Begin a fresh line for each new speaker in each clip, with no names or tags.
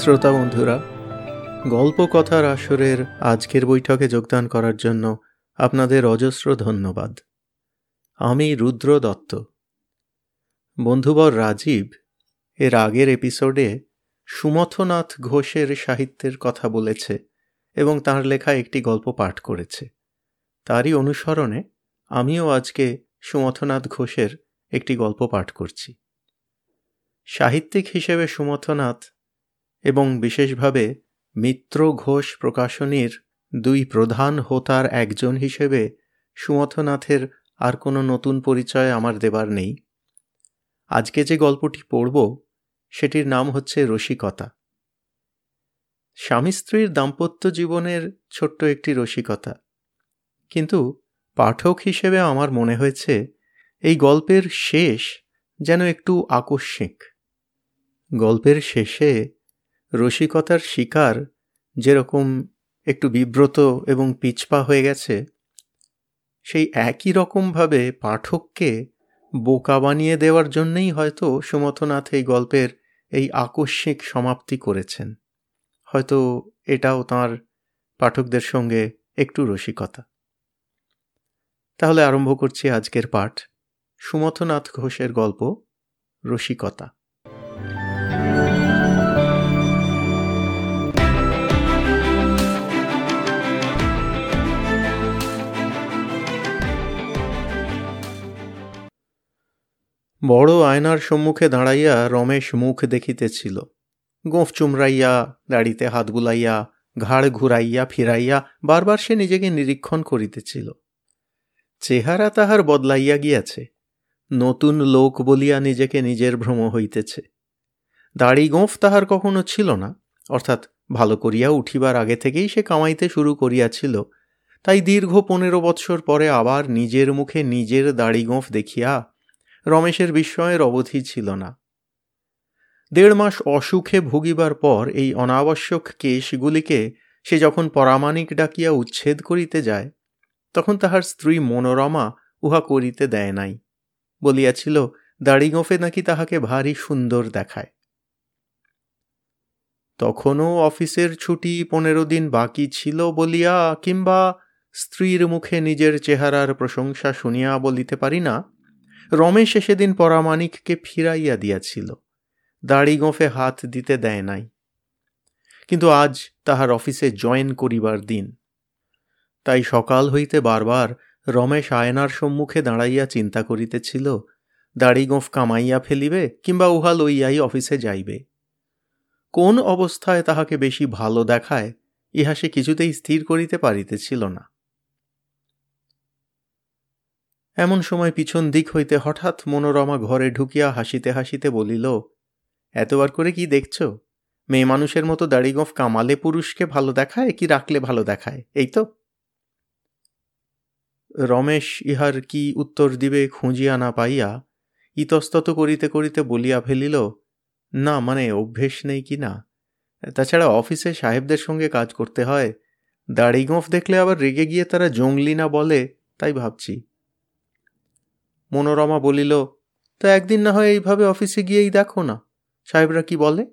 শ্রোতা বন্ধুরা, গল্প কথার আসরের আজকের বৈঠকে যোগদান করার জন্য আপনাদের অজস্র ধন্যবাদ। আমি রুদ্র দত্ত। বন্ধুবর রাজীব এর আগের এপিসোডে সুমথনাথ ঘোষের সাহিত্যের কথা বলেছে এবং তার লেখা একটি গল্প পাঠ করেছে। তারই অনুসরণে আমিও আজকে সুমথনাথ ঘোষের একটি গল্প পাঠ করছি। সাহিত্যিক হিসেবে সুমথনাথ এবং বিশেষভাবে মিত্র ঘোষ প্রকাশনীর দুই প্রধান হোতার একজন হিসেবে সুমথনাথের আর কোনো নতুন পরিচয় আমার দেবার নেই। আজকে যে গল্পটি পড়ব, সেটির নাম হচ্ছে রসিকতা। স্বামী স্ত্রীর দাম্পত্য জীবনের ছোট্ট একটি রসিকতা। কিন্তু পাঠক হিসেবে আমার মনে হয়েছে, এই গল্পের শেষ যেন একটু আকস্মিক। গল্পের শেষে রসিকতার শিকার যেরকম একটু বিব্রত এবং পিছপা হয়ে গেছে, সেই একই রকমভাবে পাঠককে বোকা বানিয়ে দেওয়ার জন্যেই হয়তো সুমথনাথ এই গল্পের এই আকস্মিক সমাপ্তি করেছেন। হয়তো এটাও তার পাঠকদের সঙ্গে একটু রসিকতা। তাহলে আরম্ভ করছি আজকের পাঠ। সুমথনাথ ঘোষের গল্প রসিকতা। বড় আয়নার সম্মুখে দাঁড়াইয়া রমেশ মুখ দেখিতেছিল। গোঁফ চুমরাইয়া দাড়িতে হাত বুলাইয়া, ঘাড় ঘুরাইয়া, ফিরাইয়া বারবার সে নিজেকে নিরীক্ষণ করিতেছিল। চেহারা তাহার বদলাইয়া গিয়াছে। নতুন লোক বলিয়া নিজেকে নিজের ভ্রম হইতেছে। দাড়ি গোঁফ তাহার কখনো ছিল না, অর্থাৎ ভালো করিয়া উঠিবার আগে থেকেই সে কামাইতে শুরু করিয়াছিল, তাই দীর্ঘ পনেরো বৎসর পরে আবার নিজের মুখে নিজের দাড়ি গোঁফ দেখিয়া রমেশের বিস্ময়ের অবধি ছিল না। দেড় মাস অসুখে ভুগিবার পর এই অনাবশ্যক কেশগুলিকে সে যখন পরামানিক ডাকিয়া উচ্ছেদ করিতে যায়, তখন তাহার স্ত্রী মনোরমা উহা করিতে দেয় নাই, বলিয়াছিল দাড়ি গোঁফে নাকি তাহাকে ভারী সুন্দর দেখায়। তখনও অফিসের ছুটি পনেরো দিন বাকি ছিল বলিয়া কিংবা স্ত্রীর মুখে নিজের চেহারার প্রশংসা শুনিয়া বলিতে পারি না রমেশ সেদিন পরামানিককে ফিরাইয়া দিয়াছিল। দাড়ি গোঁফে হাত দিতে দেয় নাই। কিন্তু আজ তাহার অফিসে জয়েন করিবার দিন। তাই সকাল হইতে বারবার রমেশ আয়নার সম্মুখে দাঁড়াইয়া চিন্তা করিতেছিল, দাড়ি গোঁফ কামাইয়া ফেলিবে কিংবা উহা লইয়াই অফিসে যাইবে। কোন অবস্থায় তাহাকে বেশি ভালো দেখায়, ইহা সে কিছুতেই স্থির করিতে পারিতেছিল না। এমন সময় পিছন দিক হইতে হঠাৎ মনোরমা ঘরে ঢুকিয়া হাসিতে হাসিতে বলিল, এতবার করে কি দেখছ? মেয়ে মানুষের মতো দাড়িগোঁফ কামালে পুরুষকে ভালো দেখায় কি রাখলে ভালো দেখায়, এই তো? রমেশ ইহার কি উত্তর দিবে খুঁজিয়া না পাইয়া ইতস্তত করিতে করিতে বলিয়া ফেলিল, না মানে অভ্যেস নেই কি না? তাছাড়া অফিসে সাহেবদের সঙ্গে কাজ করতে হয় দাড়ি গোঁফ দেখলে আবার রেগে গিয়ে তারা জঙ্গলি না বলে, তাই ভাবছি। মনোরমা বলিল, তা একদিন না হয় এইভাবে অফিসে গিয়েই দেখো না। সাহেবরা কি বলে?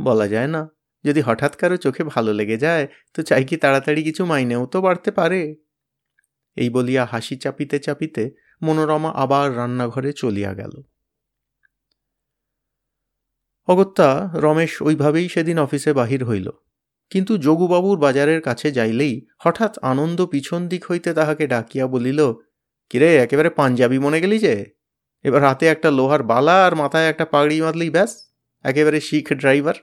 বলা যায় না। যদি হঠাৎ কারও চোখে ভালো লেগে যায়, তো চাই কি তাড়াতাড়ি কিছু মাইনেও তো বাড়তে পারে। এই বলিয়া হাসি চাপিতে চাপিতে মনোরমা আবার রান্নাঘরে চলিয়া গেল। অগত্যা রমেশ ওইভাবেই সেদিন অফিসে বাহির হইল। কিন্তু যোগুবাবুর বাজারের কাছে যাইলেই হঠাৎ আনন্দ পিছন দিক হইতে তাহাকে ডাকিয়া বলিল কিরে, একেবারে পাঞ্জাবি মনে গেলি যে? এবার হাতে একটা লোহার বালা আর মাথায় একটা পাগড়ি বাঁধলেই ব্যাস, একেবারে শিখ ড্রাইভার।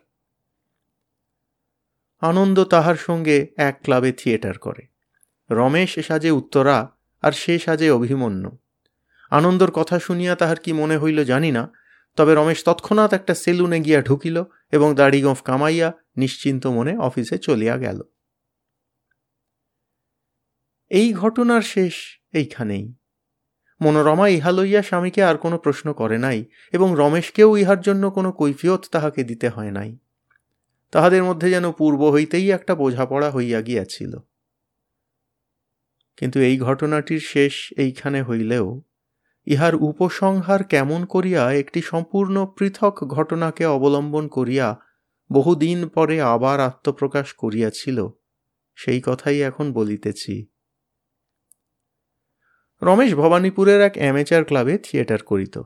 আনন্দ তাহার সঙ্গে এক ক্লাবে থিয়েটার করে। রমেশ সাজে উত্তরা আর সে সাজে অভিমন্যু। আনন্দর কথা শুনিয়া তাহার কি মনে হইল জানি না, তবে রমেশ তৎক্ষণাৎ একটা সেলুনে গিয়া ঢুকিল এবং দাড়ি গোঁফ কামাইয়া নিশ্চিন্ত মনে অফিসে চলিয়া গেল। এই ঘটনার শেষ এইখানেই। মনোরমা ইহা লইয়া স্বামীকে আর কোনো প্রশ্ন করে নাই এবং রমেশকেও ইহার জন্য কোনো কৈফিয়ত তাহাকে দিতে হয় নাই। তাহাদের মধ্যে যেন পূর্ব হইতেই একটা বোঝাপড়া হইয়া গিয়াছিল। কিন্তু এই ঘটনাটির শেষ এইখানে হইলেও ইহার উপসংহার কেমন করিয়া একটি সম্পূর্ণ পৃথক ঘটনাকে অবলম্বন করিয়া বহুদিন পরে আবার আত্মপ্রকাশ করিয়াছিল, সেই কথাই এখন বলিতেছি। রমেশ ভবানীপুরের এক অ্যামেচার ক্লাবে থিয়েটার করিত।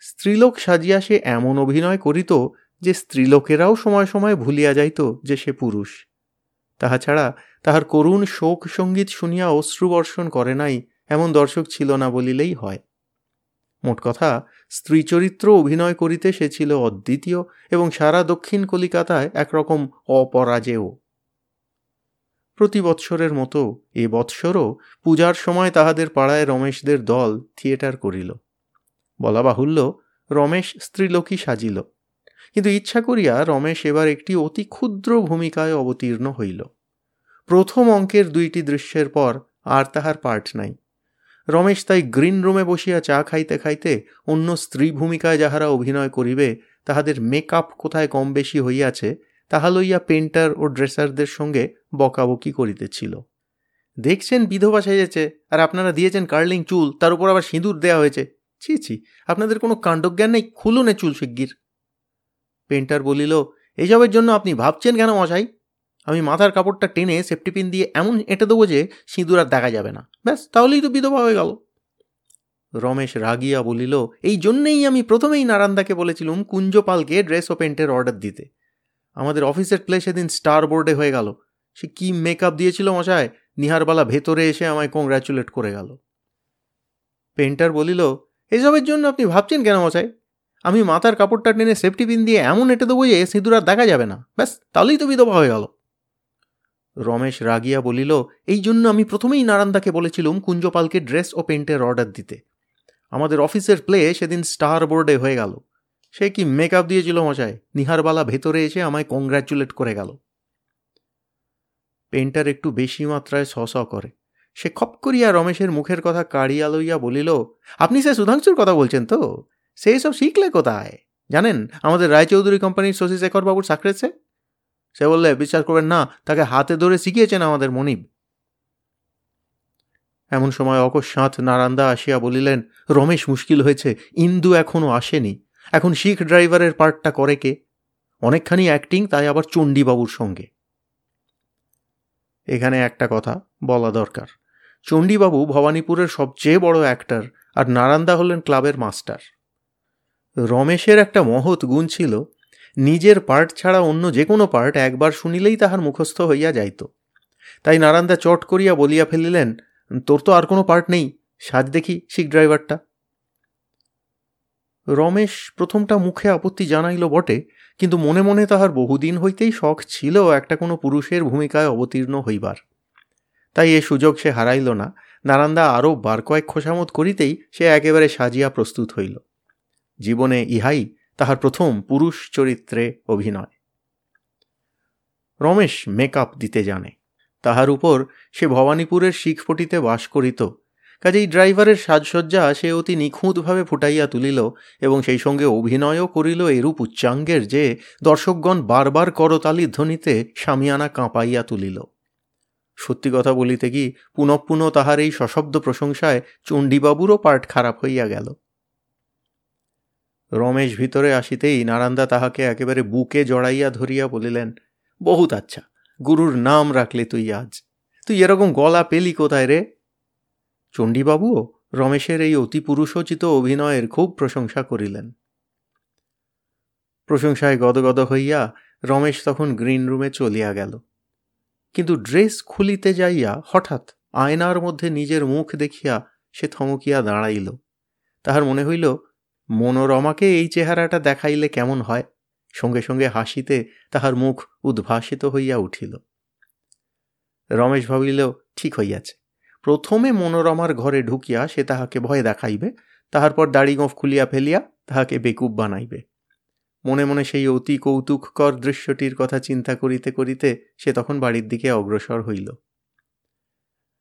স্ত্রীলোক সাজিয়া সে এমন অভিনয় করিত যে স্ত্রীলোকেরাও সময় সময় ভুলিয়া যাইত যে সে পুরুষ। তাহা ছাড়া তাহার করুণ শোক সংগীত শুনিয়া অশ্রুবর্ষণ করে নাই, এমন দর্শক ছিল না বলিলেই হয়। মোট কথা স্ত্রী চরিত্র অভিনয় করিতে সে ছিল অদ্বিতীয় এবং সারা দক্ষিণ কলিকাতায় একরকম অপরাজেয়। প্রতি বৎসরের মতো এ বৎসরও পূজার সময় তাহাদের পাড়ায় রমেশদের দল থিয়েটার করিল। বলা বাহুল্য, রমেশ স্ত্রীলোকী সাজিল। কিন্তু ইচ্ছা করিয়া রমেশ এবার একটি অতি ক্ষুদ্র ভূমিকায় অবতীর্ণ হইল। প্রথম অঙ্কের দুইটি দৃশ্যের পর আর তাহার পার্ট নাই। রমেশ তাই গ্রিন রুমে বসিয়া চা খাইতে খাইতে অন্য স্ত্রী ভূমিকায় যাহারা অভিনয় করিবে, তাহাদের মেকআপ কোথায় কম বেশি হইয়াছে তাহা লইয়া পেন্টার ও ড্রেসারদের সঙ্গে বকাবকি করিতেছিল। দেখছেন বিধবা সেজেছে, আর আপনারা দিয়েছেন কার্লিং চুল, তার উপর আবার সিঁদুর দেয়া হয়েছে। ছি ছি, আপনাদের কোনো কাণ্ডজ্ঞান নেই খুলুনে চুল শিগগির। পেন্টার বলিল এইসবের জন্য আপনি ভাবছেন কেন মশাই? আমি মাথার কাপড়টা টেনে সেফটিপিন দিয়ে এমন এঁটে দেবো যে সিঁদুর আর দেখা যাবে না। ব্যাস, তাহলেই তো বিধবা হয়ে গেল। রমেশ রাগিয়া বলিল, এই জন্যেই আমি প্রথমেই নারান্দাকে বলেছিলুম কুঞ্জপালকে ড্রেস ও পেন্টের অর্ডার দিতে। আমাদের অফিসের প্লে সেদিন স্টার বোর্ডে হয়ে গেল। সে কি মেকআপ দিয়েছিল মশায় নিহারবালা ভেতরে এসে আমায় কংগ্রাচুলেট করে গেল। পেন্টার বলিল, এসবের জন্য আপনি ভাবছেন কেন মশাই? আমি মাথার কাপড়টা টেনে সেফটি পিন দিয়ে এমন এঁটে দেবো যে সিঁদুর আর দেখা যাবে না। ব্যাস, তাহলেই তো বিধবা হয়ে গেল। রমেশ রাগিয়া বলিল, এই জন্য আমি প্রথমেই নারান্দাকে বলেছিলুম কুঞ্জপালকে ড্রেস ও পেন্টের অর্ডার দিতে। আমাদের অফিসের প্লে সেদিন স্টার বোর্ডে হয়ে গেল। সে কি মেকআপ দিয়েছিল মশাই? নিহারবালা ভেতরে এসে আমায় কংগ্রাচুলেট করে গেল। পেন্টার একটু বেশি মাত্রায় স করে। সে খপ করিয়া রমেশের মুখের কথা কাড়িয়া লইয়া বলিল, আপনি সে সুধাংশুর কথা বলছেন তো? সেই সব শিখলে কোথায়? জানেন, আমাদের রায়চৌধুরী কোম্পানির শশী শেখর বাবুর সাকরেছে সে বললে, বিশ্বাস করবেন না, তাকে হাতে ধরে শিখিয়েছেন আমাদের মনিব। এমন সময় অকস্মাৎ নারান্দা আসিয়া বলিলেন, রমেশ মুশকিল হয়েছে, ইন্দু এখনও আসেনি। এখন শিখ ড্রাইভারের পার্টটা করে কে? অনেকখানি অ্যাক্টিং তাই আবার চণ্ডীবাবুর সঙ্গে। এখানে একটা কথা বলা দরকার। চণ্ডীবাবু ভবানীপুরের সবচেয়ে বড় অ্যাক্টার আর নারান্দা হলেন ক্লাবের মাস্টার। রমেশের একটা মহৎ গুণ ছিল, নিজের পার্ট ছাড়া অন্য যে কোনো পার্ট একবার শুনিলেই তাহার মুখস্থ হইয়া যাইত। তাই নারান্দা চট করিয়া বলিয়া ফেলিলেন, তোর তো আর কোনো পার্ট নেই, সাজ দেখি শিখ ড্রাইভারটা। রমেশ প্রথমটা মুখে আপত্তি জানাইল বটে, কিন্তু মনে মনে তাহার বহুদিন হইতেই শখ ছিল একটা কোনো পুরুষের ভূমিকায় অবতীর্ণ হইবার। তাই এ সুযোগ সে হারাইল না, নারান্দা আরও বার কয়েক খোসামত করিতেই সে একেবারে সাজিয়া প্রস্তুত হইল। জীবনে ইহাই তাহার প্রথম পুরুষ চরিত্রে অভিনয়। রমেশ মেকআপ দিতে জানে। তাহার উপর সে ভবানীপুরের শিখপটিতে বাস করিত কাজেই ড্রাইভারের সাজসজ্জা সে অতি নিখুঁতভাবে ফুটাইয়া তুলিল এবং সেই সঙ্গে অভিনয়ও করিল এরূপ উচ্চাঙ্গের যে দর্শকগণ বারবার করতালি ধ্বনিতে সামিয়ানা কাঁপাইয়া তুলিল। সত্যি কথা বলিতে কি পুনঃপুন তাহার এই সশব্দ প্রশংসায় চণ্ডীবাবুরও পার্ট খারাপ হইয়া গেল। রমেশ ভিতরে আসিতেই নারান্দা তাহাকে একেবারে বুকে জড়াইয়া ধরিয়া বলিলেন, বহুত আচ্ছা গুরুর নাম রাখলে তুই আজ। তুই এরকম গলা পেলি কোথায় রে? চণ্ডীবাবুও রমেশের এই অতি পুরুষোচিত অভিনয়ের খুব প্রশংসা করিলেন। প্রশংসায় গদগদ হইয়া রমেশ তখন গ্রিন রুমে চলিয়া গেল। কিন্তু ড্রেস খুলিতে যাইয়া হঠাৎ আয়নার মধ্যে নিজের মুখ দেখিয়া সে থমকিয়া দাঁড়াইল। তাহার মনে হইল, মনোরমাকে এই চেহারাটা দেখাইলে কেমন হয়? সঙ্গে সঙ্গে হাসিতে তাহার মুখ উদ্ভাসিত হইয়া উঠিল। রমেশ ভাবিল, ঠিক হইয়াছে। প্রথমে মনোরমার ঘরে ঢুকিয়া সে তাহাকে ভয় দেখাইবে তাহার পর দাড়ি গোঁফ খুলিয়া ফেলিয়া তাহাকে বেকুব বানাইবে। মনে মনে সেই অতি কৌতুককর দৃশ্যটির কথা চিন্তা করিতে করিতে সে তখন বাড়ির দিকে অগ্রসর হইল।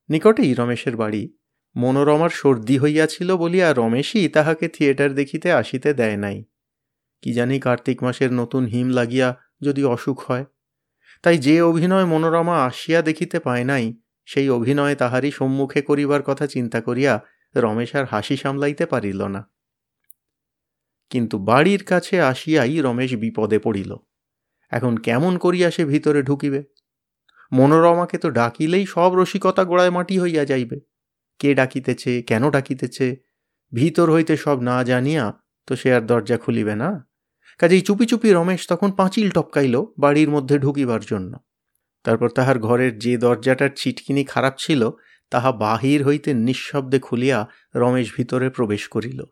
নিকটেই রমেশের বাড়ি। মনোরমার সর্দি হইয়াছিল বলিয়া রমেশই তাহাকে থিয়েটার দেখিতে আসিতে দেয় নাই। কি জানি কার্তিক মাসের নতুন হিম লাগিয়া যদি অসুখ হয়। তাই যে অভিনয় মনোরমা আসিয়া দেখিতে পায় নাই সেই অভিনয় তাহারই সম্মুখে করিবার কথা চিন্তা করিয়া রমেশ আর হাসি সামলাইতে পারিল না। কিন্তু বাড়ির কাছে আসিয়াই রমেশ বিপদে পড়িল। এখন কেমন করিয়া সে ভিতরে ঢুকিবে? মনোরমাকে তো ডাকিলেই সব রসিকতা গোড়ায় মাটি হইয়া যাইবে। কে ডাকিতেছে, কেন ডাকিতেছে, ভিতর হইতে সব না জানিয়া তো সে আর দরজা খুলিবে না। কাজেই চুপি চুপি রমেশ তখন পাঁচিল টপকাইল বাড়ির মধ্যে ঢুকিবার জন্য। তারপর তাহার ঘরের যে দরজাটার ছিটকিনি খারাপ ছিল, তাহা বাহির হইতে নিঃশব্দে খুলিয়া রমেশ ভিতরে প্রবেশ করিল।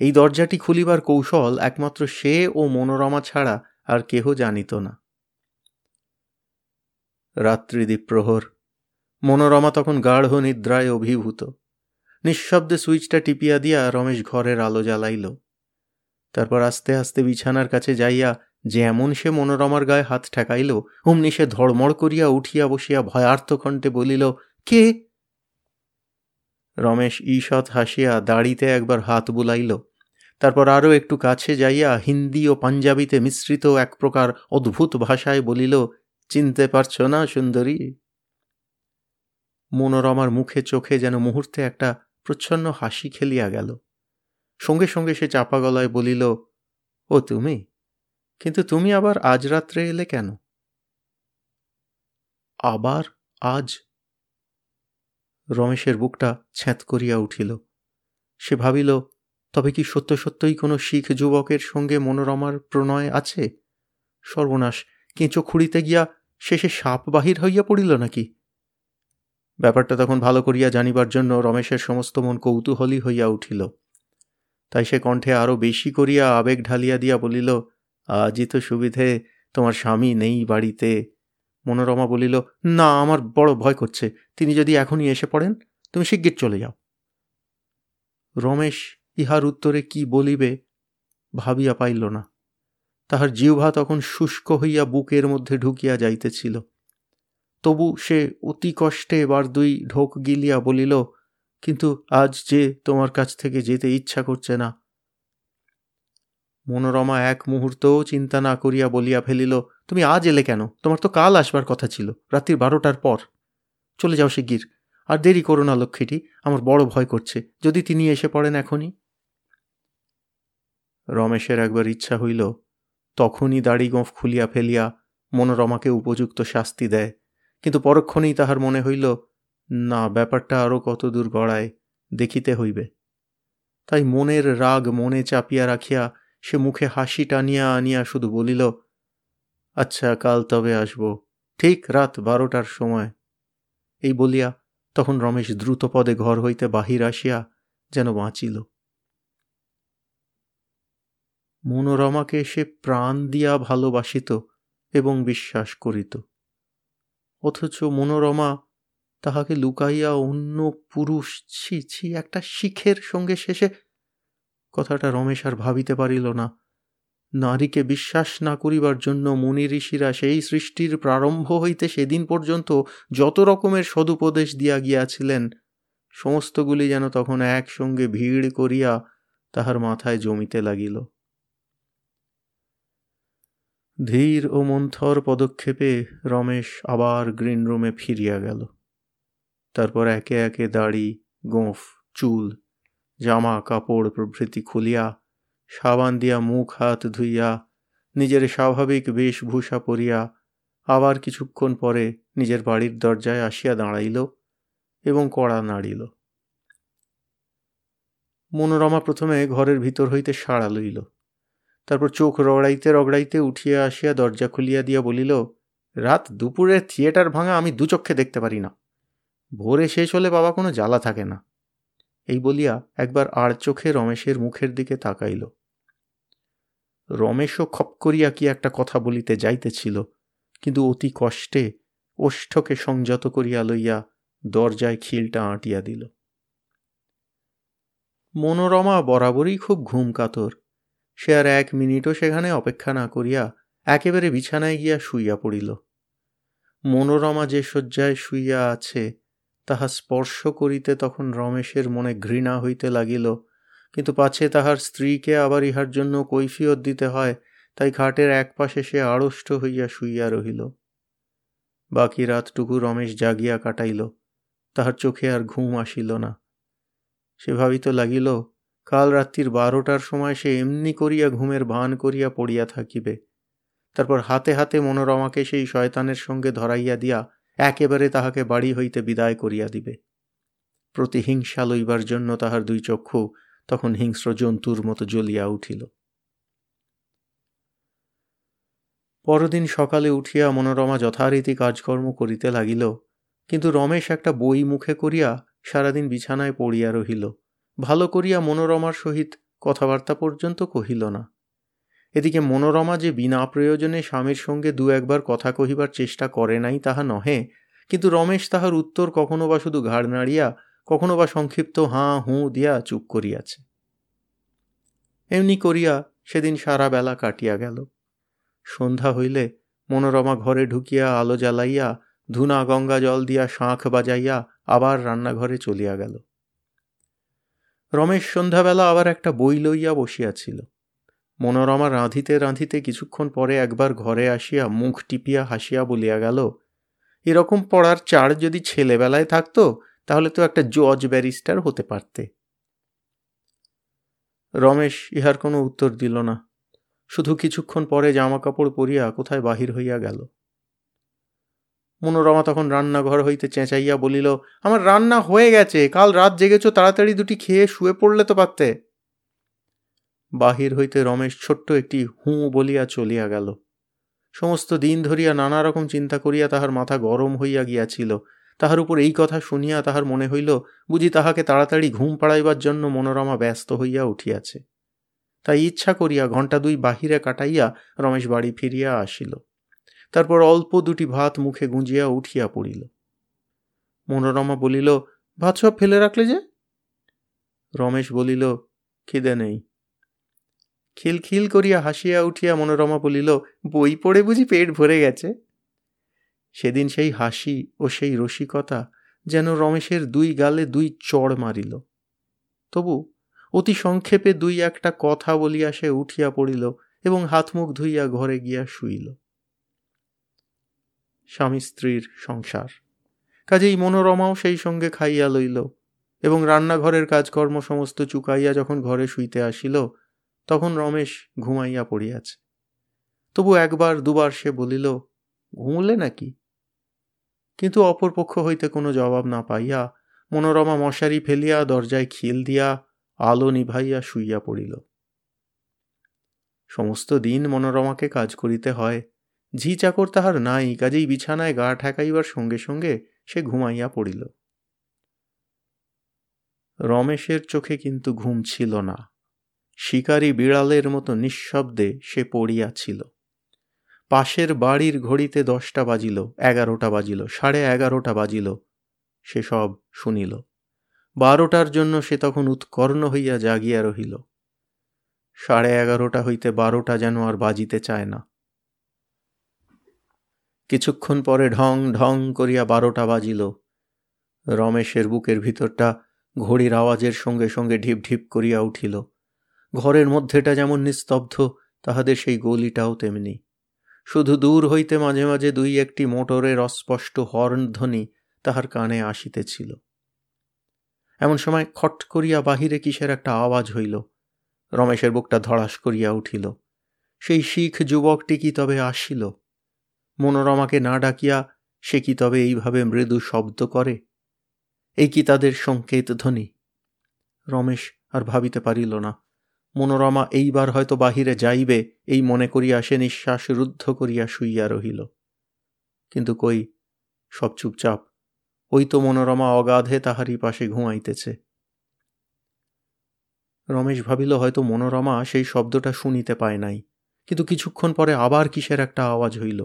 এই দরজাটি খুলিবার কৌশল একমাত্র সে ও মনোরমা ছাড়া আর কেহ জানিত না। রাত্রিদীপ প্রহর মনোরমা তখন গাঢ় নিদ্রায় অভিভূত। নিঃশব্দে সুইচটা টিপিয়া দিয়া রমেশ ঘরের আলো জ্বালাইল। তারপর আস্তে আস্তে বিছানার কাছে যাইয়া যেমন সে মনোরমার গায়ে হাত ঠেকাইল, অমনি সে ধড়মড় করিয়া উঠিয়া বসিয়া ভয়ার্থ কণ্ঠে বলিল, কে? রমেশ ঈষৎ হাসিয়া দাড়িতে একবার হাত বুলাইল। তারপর আরও একটু কাছে যাইয়া হিন্দি ও পাঞ্জাবিতে মিশ্রিত এক প্রকার অদ্ভুত ভাষায় বলিল, চিনতে পারছ না, সুন্দরী? মনোরমার মুখে চোখে যেন মুহূর্তে একটা প্রচ্ছন্ন হাসি খেলিয়া গেল। সঙ্গে সঙ্গে সে চাপা গলায় বলিল, ও তুমি? কিন্তু তুমি আবার আজ রাত্রে এলে কেন? আবার আজ? রমেশের বুকটা ছ্যাঁত করিয়া উঠিল। সে ভাবিল, তবে কি সত্য সত্যই কোনো শিখ যুবকের সঙ্গে মনোরমার প্রণয় আছে? সর্বনাশ, কেঁচো খুঁড়িতে গিয়া শেষে সাপ বাহির হইয়া পড়িল নাকি? ব্যাপারটা তখন ভালো করিয়া জানিবার জন্য রমেশের সমস্ত মন কৌতূহলী হইয়া উঠিল। তাই সে কণ্ঠে আরও বেশি করিয়া আবেগ ঢালিয়া দিয়া বলিল আজই তো সুবিধে তোমার স্বামী নেই বাড়িতে। মনোরমা বলিল, না, আমার বড় ভয় করছে। তিনি যদি এখনই এসে পড়েন, তুমি শিগগির চলে যাও। রমেশ ইহার উত্তরে কি বলিবে ভাবিয়া পাইল না। তাহার জিহ্বা তখন শুষ্ক হইয়া বুকের মধ্যে ঢুকিয়া যাইতেছিল। তবু সে অতি কষ্টে এবার দুই ঢোক গিলিয়া বলিল, কিন্তু আজ যে তোমার কাছ থেকে যেতে ইচ্ছা করছে না মনোরমা এক মুহূর্তও চিন্তা না করিয়া বলিয়া ফেলিল, তুমি আজ এলে কেন? তোমার তো কাল আসবার কথা ছিল, রাত্রির বারোটার পর। চলে যাও শিগগির। আর দেরি করো না লক্ষ্মীটি, আমার বড় ভয় করছে। যদি তিনি এসে পড়েন এখনই? রমেশের একবার ইচ্ছা হইল, তখনই দাড়ি গোঁফ খুলিয়া ফেলিয়া মনোরমাকে উপযুক্ত শাস্তি দেয়। কিন্তু পরক্ষণেই তাহার মনে হইল, না, ব্যাপারটা আরও কত দূর গড়ায়, দেখিতে হইবে। তাই মনের রাগ মনে চাপিয়া রাখিয়া সে মুখে হাসি টানিয়া আনিয়া শুধু বলিল আচ্ছা কাল তবে আসব। ঠিক, রাত বারোটার সময়। এই বলিয়া তখন রমেশ দ্রুত পদে ঘর হইতে বাহির আসিয়া যেন বাঁচিল। মনোরমাকে সে প্রাণ দিয়া ভালোবাসিত এবং বিশ্বাস করিত। অথচ মনোরমা তাহাকে লুকাইয়া অন্য পুরুষ, ছি ছি, একটা শিখের সঙ্গে শেষে কথাটা রমেশ আর ভাবিতে পারিল না। নারীকে বিশ্বাস না করিবার জন্য মুনি ঋষিরা সেই সৃষ্টির প্রারম্ভ হইতে সেদিন পর্যন্ত যত রকমের সদুপদেশ দিয়া গিয়াছিলেন, সমস্তগুলি যেন তখন একসঙ্গে ভিড় করিয়া তাহার মাথায় জমিতে লাগিল। ধীর ও মন্থর পদক্ষেপে রমেশ আবার গ্রিন রুমে ফিরিয়া গেল। তারপর একে একে দাড়ি, গোঁফ, চুল জামা, কাপড়, প্রভৃতি খুলিয়া, সাবান দিয়া মুখ, হাত ধুইয়া, নিজের স্বাভাবিক বেশভূষা পরিয়া, আবার কিছুক্ষণ পরে নিজের বাড়ির দরজায় আসিয়া দাঁড়াইল এবং কড়া নাড়িল। মনোরমা প্রথমে ঘরের ভিতর হইতে সাড়া লইল। তারপর চোখ রগড়াইতে রগড়াইতে উঠিয়া আসিয়া দরজা খুলিয়া দিয়া বলিল, রাত দুপুরে থিয়েটার ভাঙা আমি দুচক্ষে দেখতে পারি না। ভোরে শেষ হলে বাবা কোনো জ্বালা থাকে না। এই বলিয়া একবার আর চোখে রমেশের মুখের দিকে তাকাইল। রমেশও খপ করিয়া কি একটা কথা বলিতে যাইতেছিল, কিন্তু অতি কষ্টে ওষ্ঠকে সংযত করিয়া লইয়া দরজায় খিলটা আঁটিয়া দিল। মনোরমা বরাবরই খুব ঘুম কাতর, সে আর এক মিনিটও সেখানে অপেক্ষা না করিয়া একেবারে বিছানায় গিয়া শুইয়া পড়িল। মনোরমা যে শয্যায় শুইয়া আছে তাহা স্পর্শ করিতে তখন রমেশের মনে ঘৃণা হইতে লাগিল, কিন্তু পাছে তাহার স্ত্রীকে আবার ইহার জন্য কৈফিয়ত দিতে হয়, তাই ঘাটের এক পাশে সে আড়ষ্ট হইয়া শুইয়া রহিল। বাকি রাতটুকু রমেশ জাগিয়া কাটাইল, তাহার চোখে আর ঘুম আসিল না। সে ভাবিত লাগিল, কাল রাত্রির বারোটার সময় সে এমনি করিয়া ঘুমের ভান করিয়া পড়িয়া থাকিবে। তারপর হাতে হাতে মনোরমাকে সেই শয়তানের সঙ্গে ধরাইয়া দিয়া একেবারে তাহাকে বাড়ি হইতে বিদায় করিয়া দিবে। প্রতিহিংসা লইবার জন্য তাহার দুই চক্ষু তখন হিংস্র জন্তুর মতো জ্বলিয়া উঠিল। পরদিন সকালে উঠিয়া মনোরমা যথারীতি কাজকর্ম করিতে লাগিল, কিন্তু রমেশ একটা বই মুখে করিয়া সারাদিন বিছানায় পড়িয়া রহিল। ভালো করিয়া মনোরমার সহিত কথাবার্তা পর্যন্ত কহিল না। এদিকে মনোরমা যে বিনা প্রয়োজনে স্বামীর সঙ্গে দু একবার কথা কহিবার চেষ্টা করে নাই তাহা নহে, কিন্তু রমেশ তাহার উত্তর কখনো বা শুধু ঘাড় নাড়িয়া, কখনো বা সংক্ষিপ্ত হাঁ, হুঁ দিয়া চুপ করিয়াছে। এমনি করিয়া সেদিন সারা বেলা কাটিয়া গেল। সন্ধ্যা হইলে মনোরমা ঘরে ঢুকিয়া আলো জ্বালাইয়া, ধুনা গঙ্গা জল দিয়া শাঁখ বাজাইয়া আবার রান্নাঘরে চলিয়া গেল। রমেশ সন্ধ্যাবেলা আবার একটা বই লইয়া বসিয়াছিল। মনোরমা রাঁধিতে রাঁধিতে কিছুক্ষণ পরে একবার ঘরে আসিয়া মুখ টিপিয়া হাসিয়া বলিয়া গেল, এরকম পড়ার চার যদি ছেলেবেলায় থাকতো, তাহলে তো একটা জজ ব্যারিস্টার হতে পারতে রমেশ ইহার কোনো উত্তর দিল না। শুধু কিছুক্ষণ পরে জামা কাপড় পরিয়া কোথায় বাহির হইয়া গেল। মনোরমা তখন রান্নাঘর হইতে চেঁচাইয়া বলিল, আমার রান্না হয়ে গেছে, কাল রাত জেগেছ, তাড়াতাড়ি দুটি খেয়ে শুয়ে পড়লে তো পারতে। বাহির হইতে রমেশ ছোট্ট একটি হুঁ বলিয়া চলিয়া গেল। সমস্ত দিন ধরিয়া নানা রকম চিন্তা করিয়া তাহার মাথা গরম হইয়া গিয়াছিল। তাহার উপর এই কথা শুনিয়া তাহার মনে হইল, বুঝি তাহাকে তাড়াতাড়ি ঘুম পাড়াইবার জন্য মনোরমা ব্যস্ত হইয়া উঠিয়াছে। তাই ইচ্ছা করিয়া ঘণ্টা দুই বাহিরে কাটাইয়া রমেশ বাড়ি ফিরিয়া আসিল। তারপর অল্প দুটি ভাত মুখে গুঁজিয়া উঠিয়া পড়িল। মনোরমা বলিল, ভাত সব ফেলে রাখলে যে? রমেশ বলিল, খিদে নেই। খিলখিল করিয়া হাসিয়া উঠিয়া মনোরমা বলিল, বই পড়ে বুঝি পেট ভরে গেছে? সেদিন সেই হাসি ও সেই রসিকতা যেন রমেশের দুই গালে দুই চড় মারিল। তবু অতি সংক্ষেপে দুই একটা কথা বলিয়া সে উঠিয়া পড়িল এবং হাত মুখ ধুইয়া ঘরে গিয়া শুইল। স্বামী স্ত্রীর সংসার। কাজেই মনোরমাও সেই সঙ্গে খাইয়া লইল এবং রান্নাঘরের কাজকর্ম সমস্ত চুকাইয়া যখন ঘরে শুইতে আসিল তখন রমেশ ঘুমাইয়া পড়িয়াছে। তবু একবার দুবার সে বলিল, ঘুমলে নাকি? কিন্তু অপর পক্ষ হইতে কোনো জবাব না পাইয়া মনোরমা মশারি ফেলিয়া দরজায় খিল দিয়া আলো নিভাইয়া শুইয়া পড়িল। সমস্ত দিন মনোরমাকে কাজ করিতে হয়, ঝি চাকর তাহার নাই, কাজেই বিছানায় গা ঠেকাইবার সঙ্গে সঙ্গে সে ঘুমাইয়া পড়িল। রমেশের চোখে কিন্তু ঘুম ছিল না। শিকারী বিড়ালের মতো নিঃশব্দে সে পড়িয়াছিল। পাশের বাড়ির ঘড়িতে দশটা বাজিল, এগারোটা বাজিল, সাড়ে এগারোটা বাজিল, সে সব শুনিল। বারোটার জন্য সে তখন উৎকর্ণ হইয়া জাগিয়া রহিল। সাড়ে এগারোটা হইতে বারোটা যেন আর বাজিতে চায় না। কিছুক্ষণ পরে ঢং ঢং করিয়া বারোটা বাজিল। রমেশের বুকের ভিতরটা ঘড়ির আওয়াজের সঙ্গে সঙ্গে ঢিপ ঢিপ করিয়া উঠিল। ঘরের মধ্যেটা যেমন নিস্তব্ধ, তাহাদের সেই গলিটাও তেমনি। শুধু দূর হইতে মাঝে মাঝে দুই একটি মোটরের অস্পষ্ট হর্ন ধ্বনি তাহার কানে আসিতেছিল। এমন সময় খট করিয়া বাহিরে কিসের একটা আওয়াজ হইল। রমেশের বুকটা ধড়াস করিয়া উঠিল। সেই শিখ যুবকটি কি তবে আসিল? মনোরমাকে না ডাকিয়া সে কি তবে এইভাবে মৃদু শব্দ করে? এই কি তাদের সংকেত ধ্বনি? রমেশ আর ভাবিতে পারিল না। মনোরমা এইবার হয়তো বাহিরে যাইবে, এই মনে করিয়া সে নিঃশ্বাস রুদ্ধ করিয়া শুইয়া রহিল। কিন্তু কই, সব চুপচাপ, ওই তো মনোরমা অগাধে তাহারই পাশে ঘুমাইতেছে। রমেশ ভাবিল হয়তো মনোরমা সেই শব্দটা শুনিতে পায় নাই, কিন্তু কিছুক্ষণ পরে আবার কিসের একটা আওয়াজ হইল।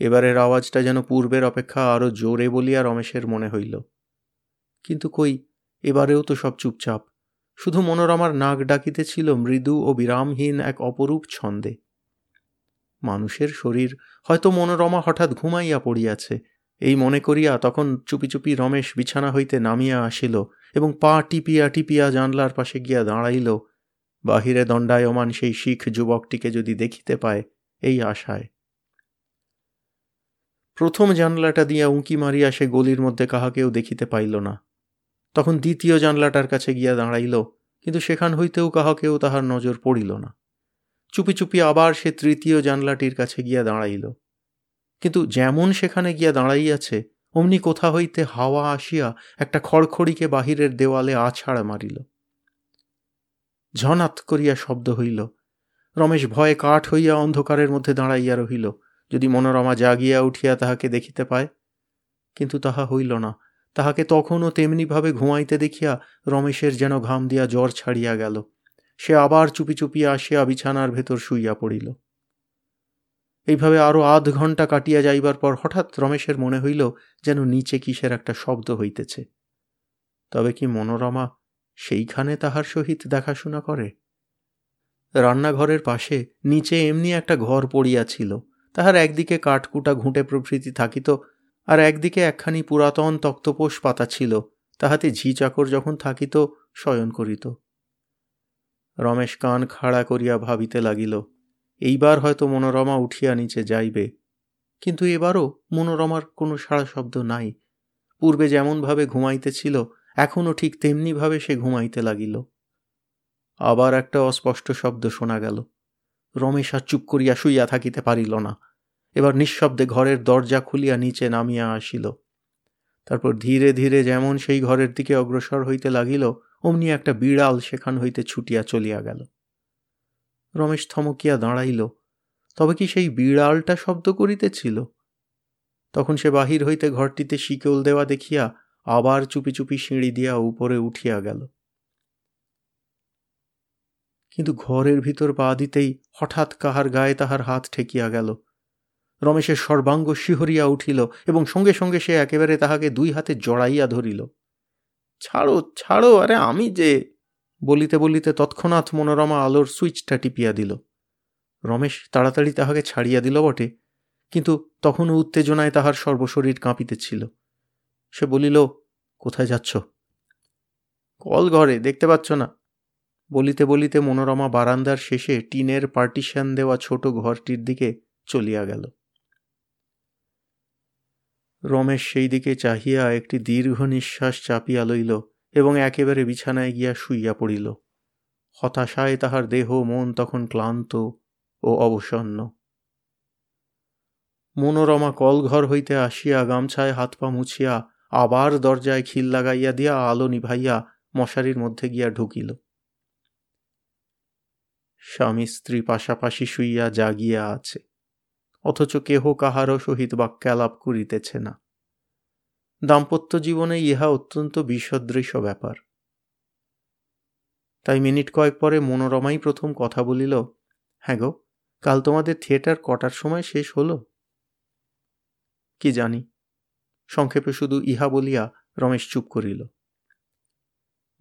এবারের আওয়াজটা যেন পূর্বের অপেক্ষা আরও জোরে বলিয়া রমেশের মনে হইল। কিন্তু কই, এবারেও তো সব চুপচাপ শুধু মনোরমার নাক ডাকিতেছিল মৃদু ও বিরামহীন এক অপরূপ ছন্দে। মানুষের শরীর হয়তো মনোরমা হঠাৎ ঘুমাইয়া পড়িয়াছে। এই মনে করিয়া তখন চুপি চুপি রমেশ বিছানা হইতে নামিয়া আসিল এবং পা টিপিয়া টিপিয়া জানলার পাশে গিয়া দাঁড়াইল। বাহিরে দণ্ডায়মান সেই শিখ যুবকটিকে যদি দেখিতে পায়, এই আশায়। প্রথম জানলাটা দিয়া উঁকি মারিয়া সে গলির মধ্যে কাহাকেও দেখিতে পাইল না। তখন দ্বিতীয় জানলাটার কাছে গিয়া দাঁড়াইল, কিন্তু সেখান হইতেও কাহাকেও তাহার নজর পড়িল না। চুপি চুপি আবার সে তৃতীয় জানলাটির কাছে গিয়া দাঁড়াইল। কিন্তু যেমন সেখানে গিয়া দাঁড়াইয়াছে, অমনি কোথা হইতে হাওয়া আসিয়া একটা খড়খড়িকে বাহিরের দেওয়ালে আছাড় মারিল। ঝনাত করিয়া শব্দ হইল। রমেশ ভয়ে কাঠ হইয়া অন্ধকারের মধ্যে দাঁড়াইয়া রহিল, যদি মনোরমা জাগিয়া উঠিয়া তাহাকে দেখিতে পায়। কিন্তু তাহা হইল না। তাহাকে তখনও তেমনিভাবে ঘুমাইতে দেখিয়া রমেশের যেন ঘাম দিয়া জ্বর ছাড়িয়া গেল। সে আবার চুপি চুপি আসিয়া বিছানার ভেতর শুইয়া পড়িল। এইভাবে আরও আধ ঘণ্টা কাটিয়া যাইবার পর হঠাৎ রমেশের মনে হইল যেন নিচে কিসের একটা শব্দ হইতেছে। তবে কি মনোরমা সেইখানে তাহার সহিত দেখাশোনা করে? রান্নাঘরের পাশে নিচে এমনি একটা ঘর পড়িয়াছিল তাহার একদিকে কাঠকুটা ঘুঁটে প্রভৃতি থাকিত আর একদিকে একখানি পুরাতন তক্তপোষ পাতা ছিল, তাহাতে ঝি চাকর যখন থাকিত, শয়ন করিত। রমেশ কান খাড়া করিয়া ভাবিতে লাগিল, এইবার হয়তো মনোরমা উঠিয়া নিচে যাইবে। কিন্তু এবারও মনোরমার কোনো সাড়া শব্দ নাই। পূর্বে যেমনভাবে ঘুমাইতেছিল, এখনও ঠিক তেমনিভাবে সে ঘুমাইতে লাগিল। আবার একটা অস্পষ্ট শব্দ শোনা গেল। রমেশ আর চুপ করিয়া শুইয়া থাকিতে পারিল না। এবার নিঃশব্দে ঘরের দরজা খুলিয়া নিচে নামিয়া আসিল। তারপর ধীরে ধীরে যেমন সেই ঘরের দিকে অগ্রসর হইতে লাগিল, অমনি একটা বিড়াল সেখান হইতে ছুটিয়া চলিয়া গেল। রমেশ থমকিয়া দাঁড়াইল, তবে কি সেই বিড়ালটা শব্দ করিতেছিল? তখন সে বাহির হইতে ঘরটিতে শিকল দেওয়া দেখিয়া আবার চুপি চুপি সিঁড়ি দিয়া উপরে উঠিয়া গেল। কিন্তু ঘরের ভিতর পা দিতেই হঠাৎ কাহার গায়ে তাহার হাত ঠেকিয়া গেল। রমেশের সর্বাঙ্গ শিহরিয়া উঠিল এবং সঙ্গে সঙ্গে সে একেবারে তাহাকে দুই হাতে জড়াইয়া ধরিল। ছাড়ো ছাড়ো, আরে আমি যে বলিতে বলিতে তৎক্ষণাৎ মনোরমা আলোর সুইচটা টিপিয়া দিল। রমেশ তাড়াতাড়ি তাহাকে ছাড়িয়া দিল বটে, কিন্তু তখনও উত্তেজনায় তাহার সর্বশরীর কাঁপিতেছিল সে বলিল, কোথায় যাচ্ছ? কল ঘরে, দেখতে পাচ্ছ না। বলিতে বলিতে মনোরমা বারান্দার শেষে টিনের পার্টিশন দেওয়া ছোট ঘরটির দিকে চলিয়া গেল। রমেশ সেই দিকে চাহিয়া একটি দীর্ঘ নিঃশ্বাস চাপিয়া লইল এবং একেবারে বিছানায় গিয়া শুইয়া পড়িল। হতাশায় তাহার দেহ মন তখন ক্লান্ত ও অবসন্ন। মনোরমা কলঘর হইতে আসিয়া গামছায় হাত পা মুছিয়া আবার দরজায় খিল লাগাইয়া দিয়া আলো নিভাইয়া মশারির মধ্যে গিয়া ঢুকিল। স্বামী স্ত্রী পাশাপাশি শুইয়া জাগিয়া আছে। অথচ কেহ কাহারও সহিত বাক্যালাপ করিতেছে না। দাম্পত্য জীবনে ইহা অত্যন্ত বিসদৃশ ব্যাপার। তাই মিনিট কয়েক পরে মনোরমাই প্রথম কথা বলিল হ্যাঁ গো, কাল তোমাদের থিয়েটার কটার সময় শেষ হলো? কি জানি। সংক্ষেপে শুধু ইহা বলিয়া রমেশ চুপ করিল।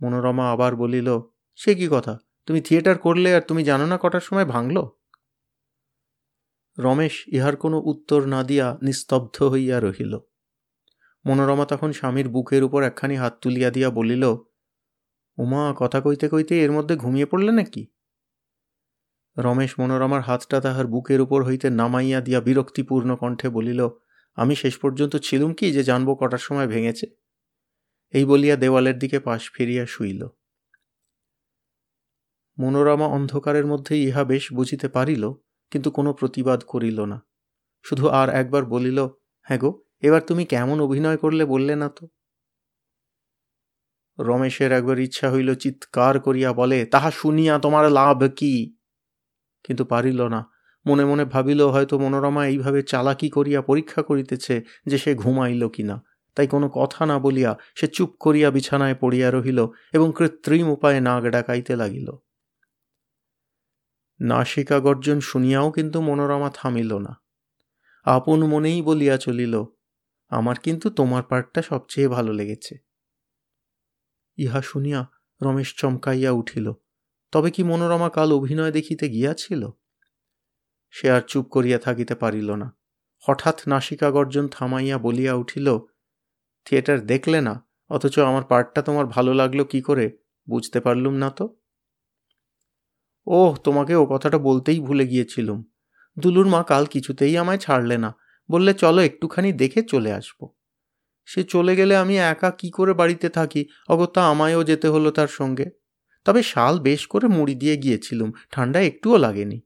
মনোরমা আবার বলিল, সে কি কথা? তুমি থিয়েটার করলে আর তুমি জানো না কটার সময় ভাঙল? রমেশ ইহার কোনো উত্তর না দিয়া নিস্তব্ধ হইয়া রহিল। মনোরমা তখন স্বামীর বুকের উপর একখানি হাত তুলিয়া দিয়া বলিল, উমা, কথা কইতে কইতে এর মধ্যে ঘুমিয়ে পড়লে নাকি? রমেশ মনোরমার হাতটা তাহার বুকের উপর হইতে নামাইয়া দিয়া বিরক্তিপূর্ণ কণ্ঠে বলিল, আমি শেষ পর্যন্ত ছিলুম কি যে জানব কটার সময় ভেঙেছে? এই বলিয়া দেওয়ালের দিকে পাশ ফিরিয়া শুইল। মনোরমা অন্ধকারের মধ্যে ইহা বেশ বুঝিতে পারিল কিন্তু কোনো প্রতিবাদ করিল না। শুধু আর একবার বলিল হ্যাঁ গো, এবার তুমি কেমন অভিনয় করলে বললে না তো? রমেশের একবার ইচ্ছা হইল চিৎকার করিয়া বলে, তাহা শুনিয়া তোমার লাভ কি? কিন্তু পারিল না। মনে মনে ভাবিল, হয়তো মনোরমা এইভাবে চালাকি করিয়া পরীক্ষা করিতেছে যে সে ঘুমাইল কিনা তাই কোনো কথা না বলিয়া সে চুপ করিয়া বিছানায় পড়িয়া রহিল এবং কৃত্রিম উপায়ে নাগ ডাকাইতে লাগিল। নাসিকা গর্জন শুনিয়াও কিন্তু মনোরমা থামিল না। আপন মনেই বলিয়া চলিল, আমার কিন্তু তোমার পার্টটা সবচেয়ে ভালো লেগেছে। ইহা শুনিয়া রমেশ চমকাইয়া উঠিল, তবে কি মনোরমা কাল অভিনয় দেখিতে গিয়াছিল? সে আর চুপ করিয়া থাকিতে পারিল না। হঠাৎ নাসিকা গর্জন থামাইয়া বলিয়া উঠিল, থিয়েটার দেখলে না, অথচ আমার পার্টটা তোমার ভালো লাগল কি করে, বুঝতে পারলুম না তো? ওহ, তোমাকে ও কথাটা বলতেই ভুলে গিয়েছিলুম। দুলুর মা কাল কিছুতেই আমায় ছাড়লে না। বললে, চলো, একটুখানি দেখে চলে আসব। সে চলে গেলে আমি একা কি করে বাড়িতে থাকি? অগত্যা আমায়ও যেতে হলো তার সঙ্গে। তবে শাল বেশ করে মুড়ি দিয়ে গিয়েছিলুম ঠান্ডা একটুও লাগেনি।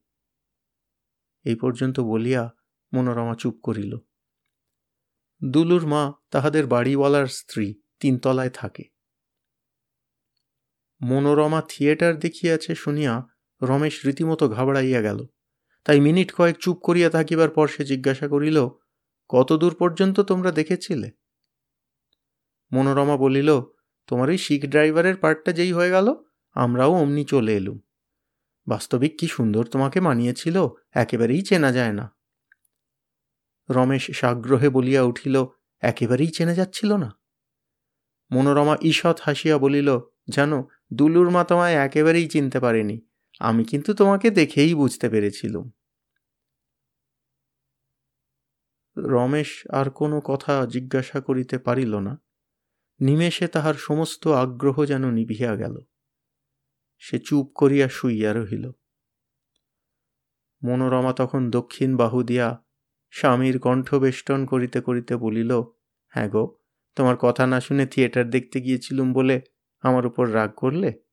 এই পর্যন্ত বলিয়া মনোরমা চুপ করিল। দুলুর মা তাহাদের বাড়িওয়ালার স্ত্রী তিনতলায় থাকে। মনোরমা থিয়েটার দেখিয়াছে শুনিয়া রমেশ রীতিমতো ঘাবড়াইয়া গেল। তাই মিনিট কয়েক চুপ করিয়া থাকিবার পর সে জিজ্ঞাসা করিল কত দূর পর্যন্ত তোমরা দেখেছিলে? মনোরমা বলিল, তোমার ওই শিখ ড্রাইভারের পার্টটা যেই হয়ে গেল, আমরাও অমনি চলে এলুম। বাস্তবিক কি সুন্দর তোমাকে মানিয়েছিল, একেবারেই চেনা যায় না। রমেশ সাগ্রহে বলিয়া উঠিল, একেবারেই চেনা যাচ্ছিল না? মনোরমা ঈষৎ হাসিয়া বলিল, জানো, দুলুর মা তোমায় একেবারেই চিনতে পারেনি। আমি কিন্তু তোমাকে দেখেই বুঝতে পেরেছিলুম। রমেশ আর কোনো কথা জিজ্ঞাসা করিতে পারিল না। নিমেষে তাহার সমস্ত আগ্রহ যেন নিভিয়া গেল। সে চুপ করিয়া শুইয়া রহিল। মনোরমা তখন দক্ষিণ বাহু দিয়া স্বামীর কণ্ঠ বেষ্টন করিতে করিতে বলিল হ্যাঁ গো, তোমার কথা না শুনে থিয়েটার দেখতে গিয়েছিলুম বলে আমার উপর রাগ করলে?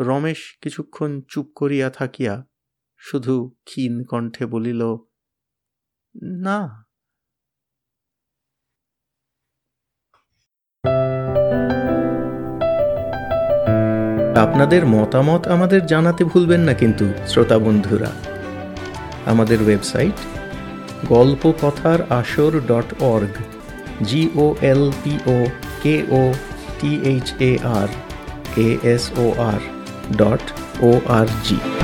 রমেশ কিছুক্ষণ চুপ করিয়া থাকিয়া শুধু ক্ষীণ কণ্ঠে বলিল, না। আপনাদের মতামত আমাদের জানাতে ভুলবেন না কিন্তু, শ্রোতা বন্ধুরা। আমাদের ওয়েবসাইট গল্প কথার আসর dot org G O L P O K O T H A R A S O R dot O R G